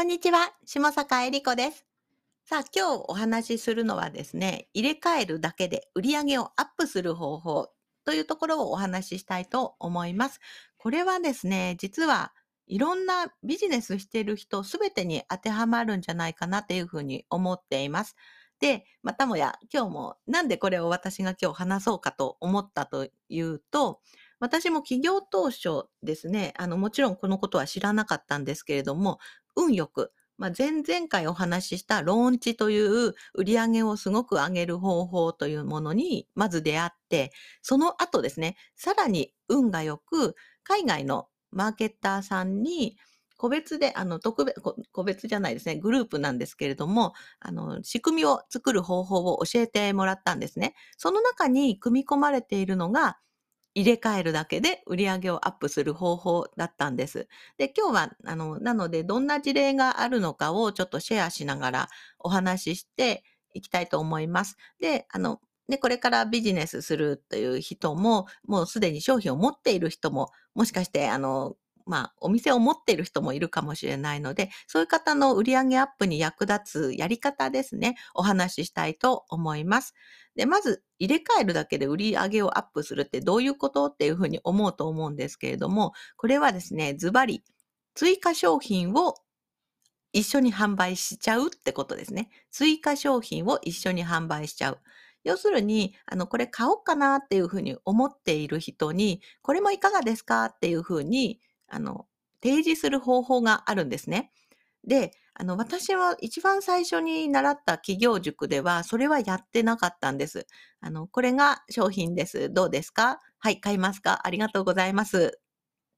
こんにちは、下坂恵理子です。さあ、今日お話しするのはですね、入れ替えるだけで売り上げをアップする方法というところをお話ししたいと思います。これはですね、実はいろんなビジネスしてる人すべてに当てはまるんじゃないかなというふうに思っています。で、またもや今日もなんでこれを私が今日話そうかと思ったというと、私も企業当初ですね、あの、もちろんこのことは知らなかったんですけれども、運よく、まあ、前々回お話ししたローンチという売り上げをすごく上げる方法というものにまず出会って、その後ですね、さらに運が良く、海外のマーケッターさんに個別で、あの、特別、個別じゃないですね、グループなんですけれども、あの、仕組みを作る方法を教えてもらったんですね。その中に組み込まれているのが、入れ替えるだけで売り上げをアップする方法だったんです。で、今日は、あの、なので、どんな事例があるのかをちょっとシェアしながらお話ししていきたいと思います。で、あの、で、これからビジネスするという人も、もうすでに商品を持っている人も、もしかして、あの、まあ、お店を持っている人もいるかもしれないので、そういう方の売上アップに役立つやり方ですね、お話ししたいと思います。で、まず、入れ替えるだけで売り上げをアップするってどういうことっていうふうに思うと思うんですけれども、これはですね、ズバリ、追加商品を一緒に販売しちゃうってことですね。追加商品を一緒に販売しちゃう。要するに、あの、これ買おうかなっていうふうに思っている人に、これもいかがですかっていうふうにあの、提示する方法があるんですね。で、あの、私は一番最初に習った企業塾では、それはやってなかったんです。あの、これが商品です。どうですか？はい、買いますか？ありがとうございます。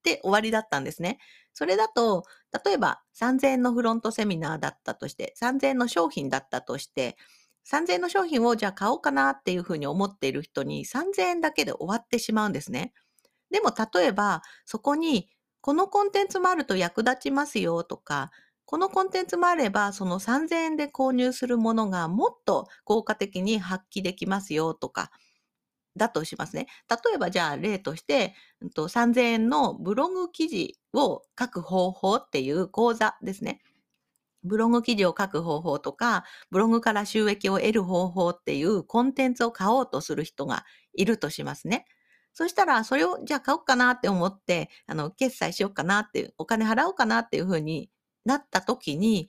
で終わりだったんですね。それだと、例えば3000円のフロントセミナーだったとして、3000円の商品だったとして、3000円の商品をじゃあ買おうかなっていうふうに思っている人に3000円だけで終わってしまうんですね。でも例えばそこにこのコンテンツもあると役立ちますよとか、このコンテンツもあれば、その3000円で購入するものがもっと効果的に発揮できますよとか、だとしますね。例えばじゃあ例として、3000円のブログ記事を書く方法っていう講座ですね。ブログ記事を書く方法とか、ブログから収益を得る方法っていうコンテンツを買おうとする人がいるとしますね。そしたら、それをじゃあ買おうかなって思って、あの、決済しようかなっていう、お金払おうかなっていうふうになった時に、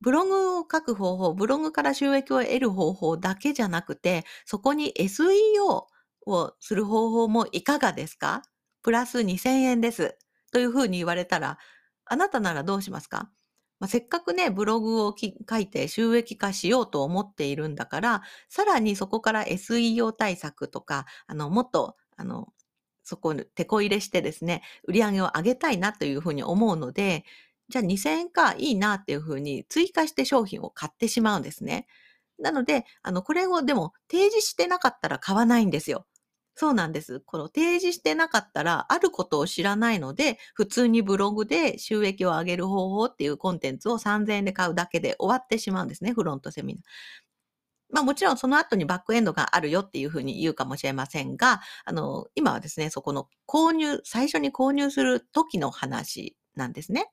ブログを書く方法、ブログから収益を得る方法だけじゃなくて、そこに SEO をする方法もいかがですか？プラス2000円です。というふうに言われたら、あなたならどうしますか？まあ、せっかくね、ブログを書いて収益化しようと思っているんだから、さらにそこから SEO 対策とか、あの、もっとあの、そこに手こ入れしてですね、売り上げを上げたいなというふうに思うので、じゃあ2000円かいいなっていうふうに追加して商品を買ってしまうんですね。なので、あの、これをでも提示してなかったら買わないんですよ。そうなんです。この提示してなかったら、あることを知らないので、普通にブログで収益を上げる方法っていうコンテンツを3000円で買うだけで終わってしまうんですね、フロントセミナー。まあもちろんその後にバックエンドがあるよっていうふうに言うかもしれませんが、あの、今はですね、そこの購入、最初に購入する時の話なんですね。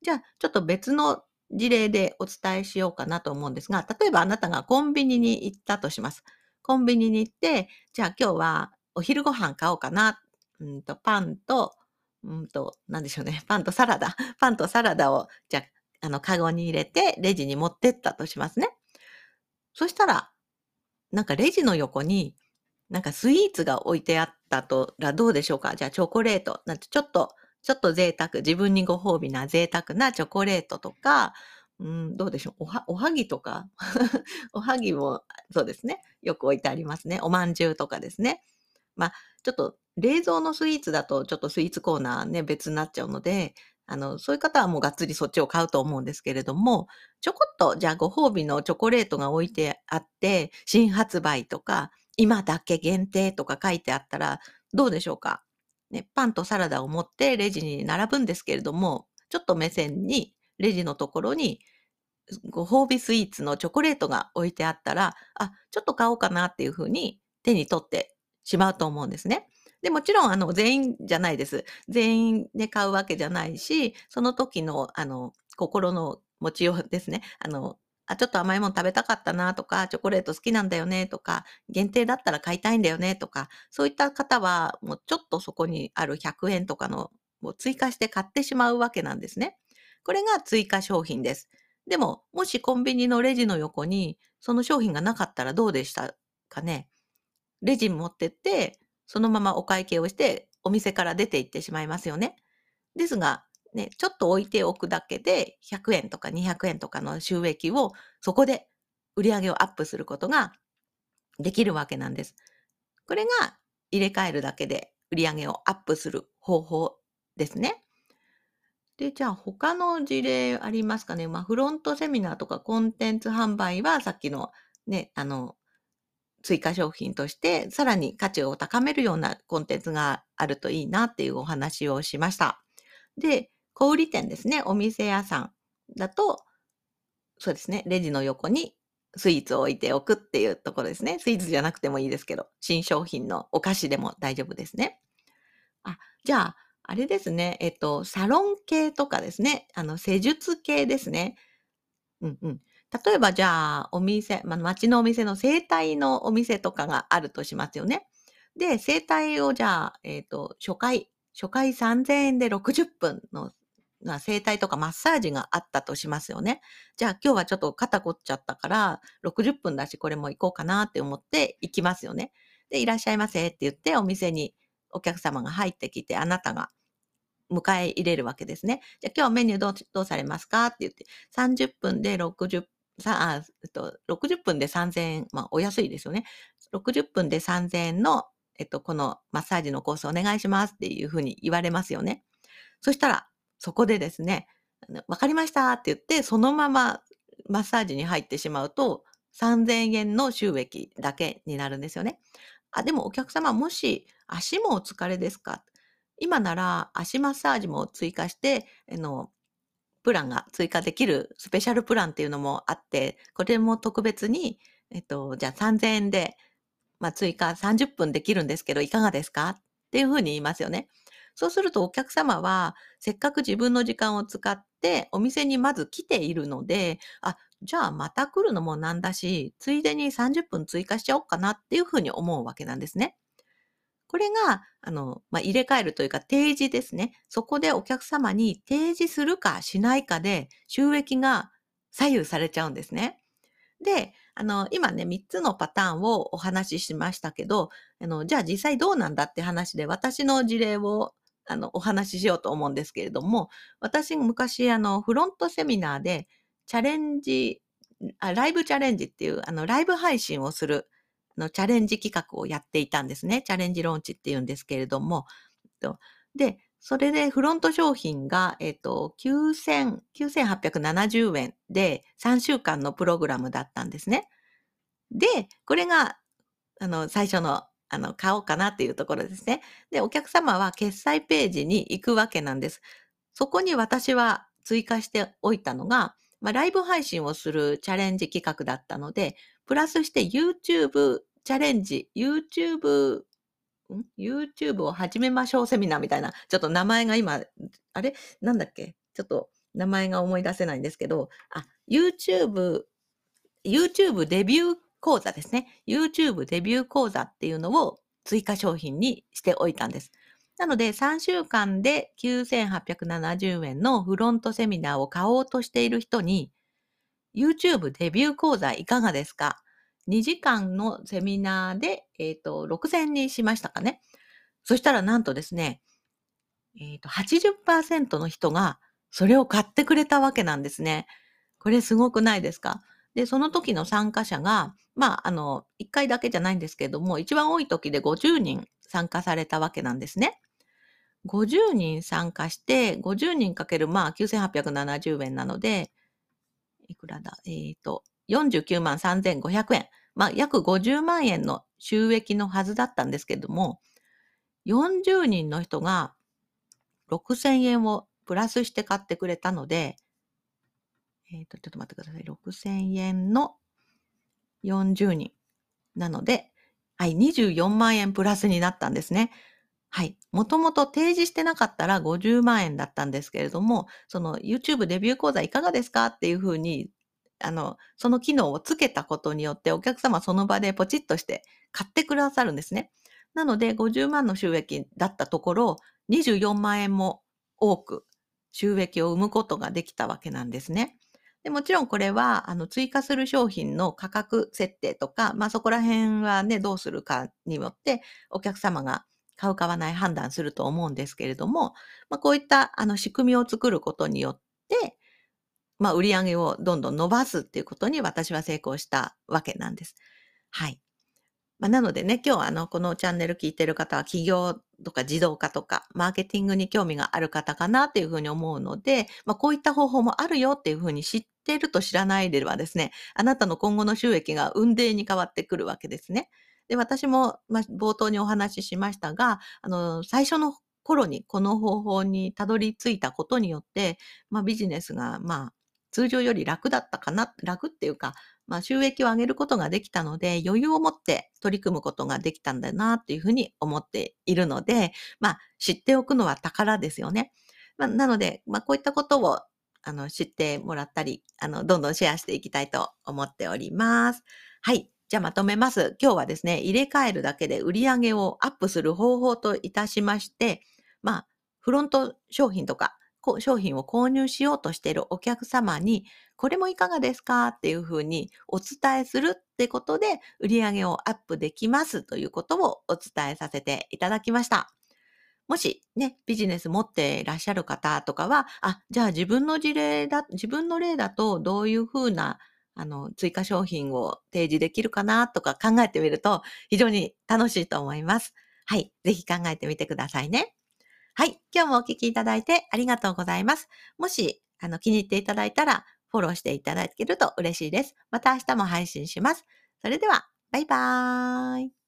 じゃあ、ちょっと別の事例でお伝えしようかなと思うんですが、例えばあなたがコンビニに行ったとします。コンビニに行って、じゃあ今日はお昼ご飯買おうかな。うんと、パンと、うんと、なんでしょうね。パンとサラダ。パンとサラダを、じゃあ、あの、カゴに入れて、レジに持ってったとしますね。そしたら、なんかレジの横に、なんかスイーツが置いてあったとらどうでしょうか？じゃあチョコレート。なんてちょっと、ちょっと贅沢、自分にご褒美な贅沢なチョコレートとか、うん、どうでしょう？おは、おはぎとか？おはぎも、そうですね。よく置いてありますね。おまんじゅうとかですね。まあ、ちょっと冷蔵のスイーツだとちょっとスイーツコーナーね、別になっちゃうので、あの、そういう方はもうがっつりそっちを買うと思うんですけれども、ちょこっと、じゃあご褒美のチョコレートが置いてあって、新発売とか、今だけ限定とか書いてあったら、どうでしょうか？ね、パンとサラダを持ってレジに並ぶんですけれども、ちょっと目線に、レジのところに、ご褒美スイーツのチョコレートが置いてあったら、あ、ちょっと買おうかなっていうふうに手に取ってしまうと思うんですね。で、もちろん、あの、全員じゃないです。全員で買うわけじゃないし、その時の、あの、心の持ちようですね。あの、あ、ちょっと甘いもの食べたかったなとか、チョコレート好きなんだよねとか、限定だったら買いたいんだよねとか、そういった方は、もうちょっとそこにある100円とかのを追加して買ってしまうわけなんですね。これが追加商品です。でも、もしコンビニのレジの横にその商品がなかったらどうでしたかねレジ持ってって、そのままお会計をして、お店から出て行ってしまいますよね。ですが、ね、ちょっと置いておくだけで100円とか200円とかの収益をそこで売り上げをアップすることができるわけなんです。これが入れ替えるだけで売り上げをアップする方法ですね。で、じゃあ他の事例ありますかね。まあ、フロントセミナーとかコンテンツ販売はさっきのね、あの、追加商品としてさらに価値を高めるようなコンテンツがあるといいなっていうお話をしました。で、小売店ですね。お店屋さんだと、そうですね。レジの横にスイーツを置いておくっていうところですね。スイーツじゃなくてもいいですけど、新商品のお菓子でも大丈夫ですね。あ、じゃあ、あれですね。えっと、サロン系とかですね。あの、施術系ですね。うんうん。例えばじゃあ、お店、まあ、街のお店の整体のお店とかがあるとしますよね。で、整体をじゃあ、えっ、と、初回、初回3000円で60分のな整体とかマッサージがあったとしますよね。じゃあ今日はちょっと肩凝っちゃったから60分だしこれも行こうかなって思って行きますよね。で、いらっしゃいませって言ってお店にお客様が入ってきて、あなたが迎え入れるわけですね。じゃあ今日メニューどうどうされますかって言って、30分で60、さあ、えっと、60分で3000円、まあお安いですよね。60分で3000円の、えっと、このマッサージのコースお願いしますっていうふうに言われますよね。そしたら、そこでですね、わかりましたって言って、そのままマッサージに入ってしまうと、3000円の収益だけになるんですよね。あ、でもお客様、もし足もお疲れですか？今なら足マッサージも追加して、あの、プランが追加できるスペシャルプランっていうのもあって、これも特別に、えっと、じゃあ3000円で、まあ、追加30分できるんですけど、いかがですか？っていうふうに言いますよね。そうするとお客様は、せっかく自分の時間を使ってお店にまず来ているので、あ、じゃあまた来るのもなんだし、ついでに30分追加しちゃおうかなっていうふうに思うわけなんですね。これが、あの、まあ、入れ替えるというか提示ですね。そこでお客様に提示するかしないかで収益が左右されちゃうんですね。で、あの、今ね、3つのパターンをお話ししましたけど、あの、じゃあ実際どうなんだって話で私の事例をあの、お話ししようと思うんですけれども、私昔、あの、フロントセミナーで、チャレンジ、あライブチャレンジっていう、あの、ライブ配信をする、の、チャレンジ企画をやっていたんですね。チャレンジローンチっていうんですけれども。で、それでフロント商品が、えっ、と、9870円で3週間のプログラムだったんですね。で、これが、あの、最初のあの、買おうかなっていうところですね。で、お客様は決済ページに行くわけなんです。そこに私は追加しておいたのが、まあ、ライブ配信をするチャレンジ企画だったので、プラスして YouTube チャレンジ、YouTube、ん？YouTube を始めましょうセミナーみたいな、ちょっと名前が今、あれ？なんだっけ？ちょっと名前が思い出せないんですけど、あ、YouTube、YouTube デビュー講座ですね。YouTube デビュー講座っていうのを追加商品にしておいたんです。なので3週間で9870円のフロントセミナーを買おうとしている人に YouTube デビュー講座いかがですか ?2 時間のセミナーで、えっ、ー、と、6000円にしましたかね。そしたらなんとですね、えっ、ー、と、80%の人がそれを買ってくれたわけなんですね。これすごくないですか？で、その時の参加者が、まあ、あの、1回だけじゃないんですけれども、一番多い時で50人参加されたわけなんですね。50人参加して、50人かける、まあ、9870円なので、いくらだ？えっ、ー、と、49万3500円。まあ、約50万円の収益のはずだったんですけども、40人の人が6000円をプラスして買ってくれたので、えっ、ー、と、ちょっと待ってください。6000円の40人。なので、はい、24万円プラスになったんですね。はい。もともと提示してなかったら50万円だったんですけれども、その YouTube デビュー講座いかがですかっていうふうに、あの、その機能をつけたことによってお客様その場でポチッとして買ってくださるんですね。なので50万の収益だったところ、24万円も多く収益を生むことができたわけなんですね。でもちろんこれは、あの、追加する商品の価格設定とか、まあそこら辺はね、どうするかによって、お客様が買う買わない判断すると思うんですけれども、まあこういったあの仕組みを作ることによって、まあ売り上げをどんどん伸ばすっていうことに私は成功したわけなんです。はい。まあ、なのでね、今日あの、このチャンネル聞いてる方は企業とか自動化とか、マーケティングに興味がある方かなっていうふうに思うので、まあ、こういった方法もあるよっていうふうに知ってると知らないではですね、あなたの今後の収益が運泥に変わってくるわけですね。で、私も、まあ、冒頭にお話ししましたが、あの、最初の頃にこの方法にたどり着いたことによって、まあ、ビジネスが、まあ、通常より楽だったかな、楽っていうか、まあ、収益を上げることができたので、余裕を持って取り組むことができたんだなっていうふうに思っているので、まあ、知っておくのは宝ですよね。まあ、なので、まあ、こういったことをあの知ってもらったり、あの、どんどんシェアしていきたいと思っております。はい。じゃあまとめます。今日はですね、入れ替えるだけで売り上げをアップする方法といたしまして、まあ、フロント商品とか商品を購入しようとしているお客様に、これもいかがですか？っていうふうにお伝えするってことで、売り上げをアップできますということをお伝えさせていただきました。もしね、ビジネス持っていらっしゃる方とかは、あ、じゃあ自分の事例だ、自分の例だとどういうふうなあの、追加商品を提示できるかなとか考えてみると非常に楽しいと思います。はい。ぜひ考えてみてくださいね。はい。今日もお聞きいただいてありがとうございます。もし、あの、気に入っていただいたら、フォローしていただけると嬉しいです。また明日も配信します。それでは、バイバーイ。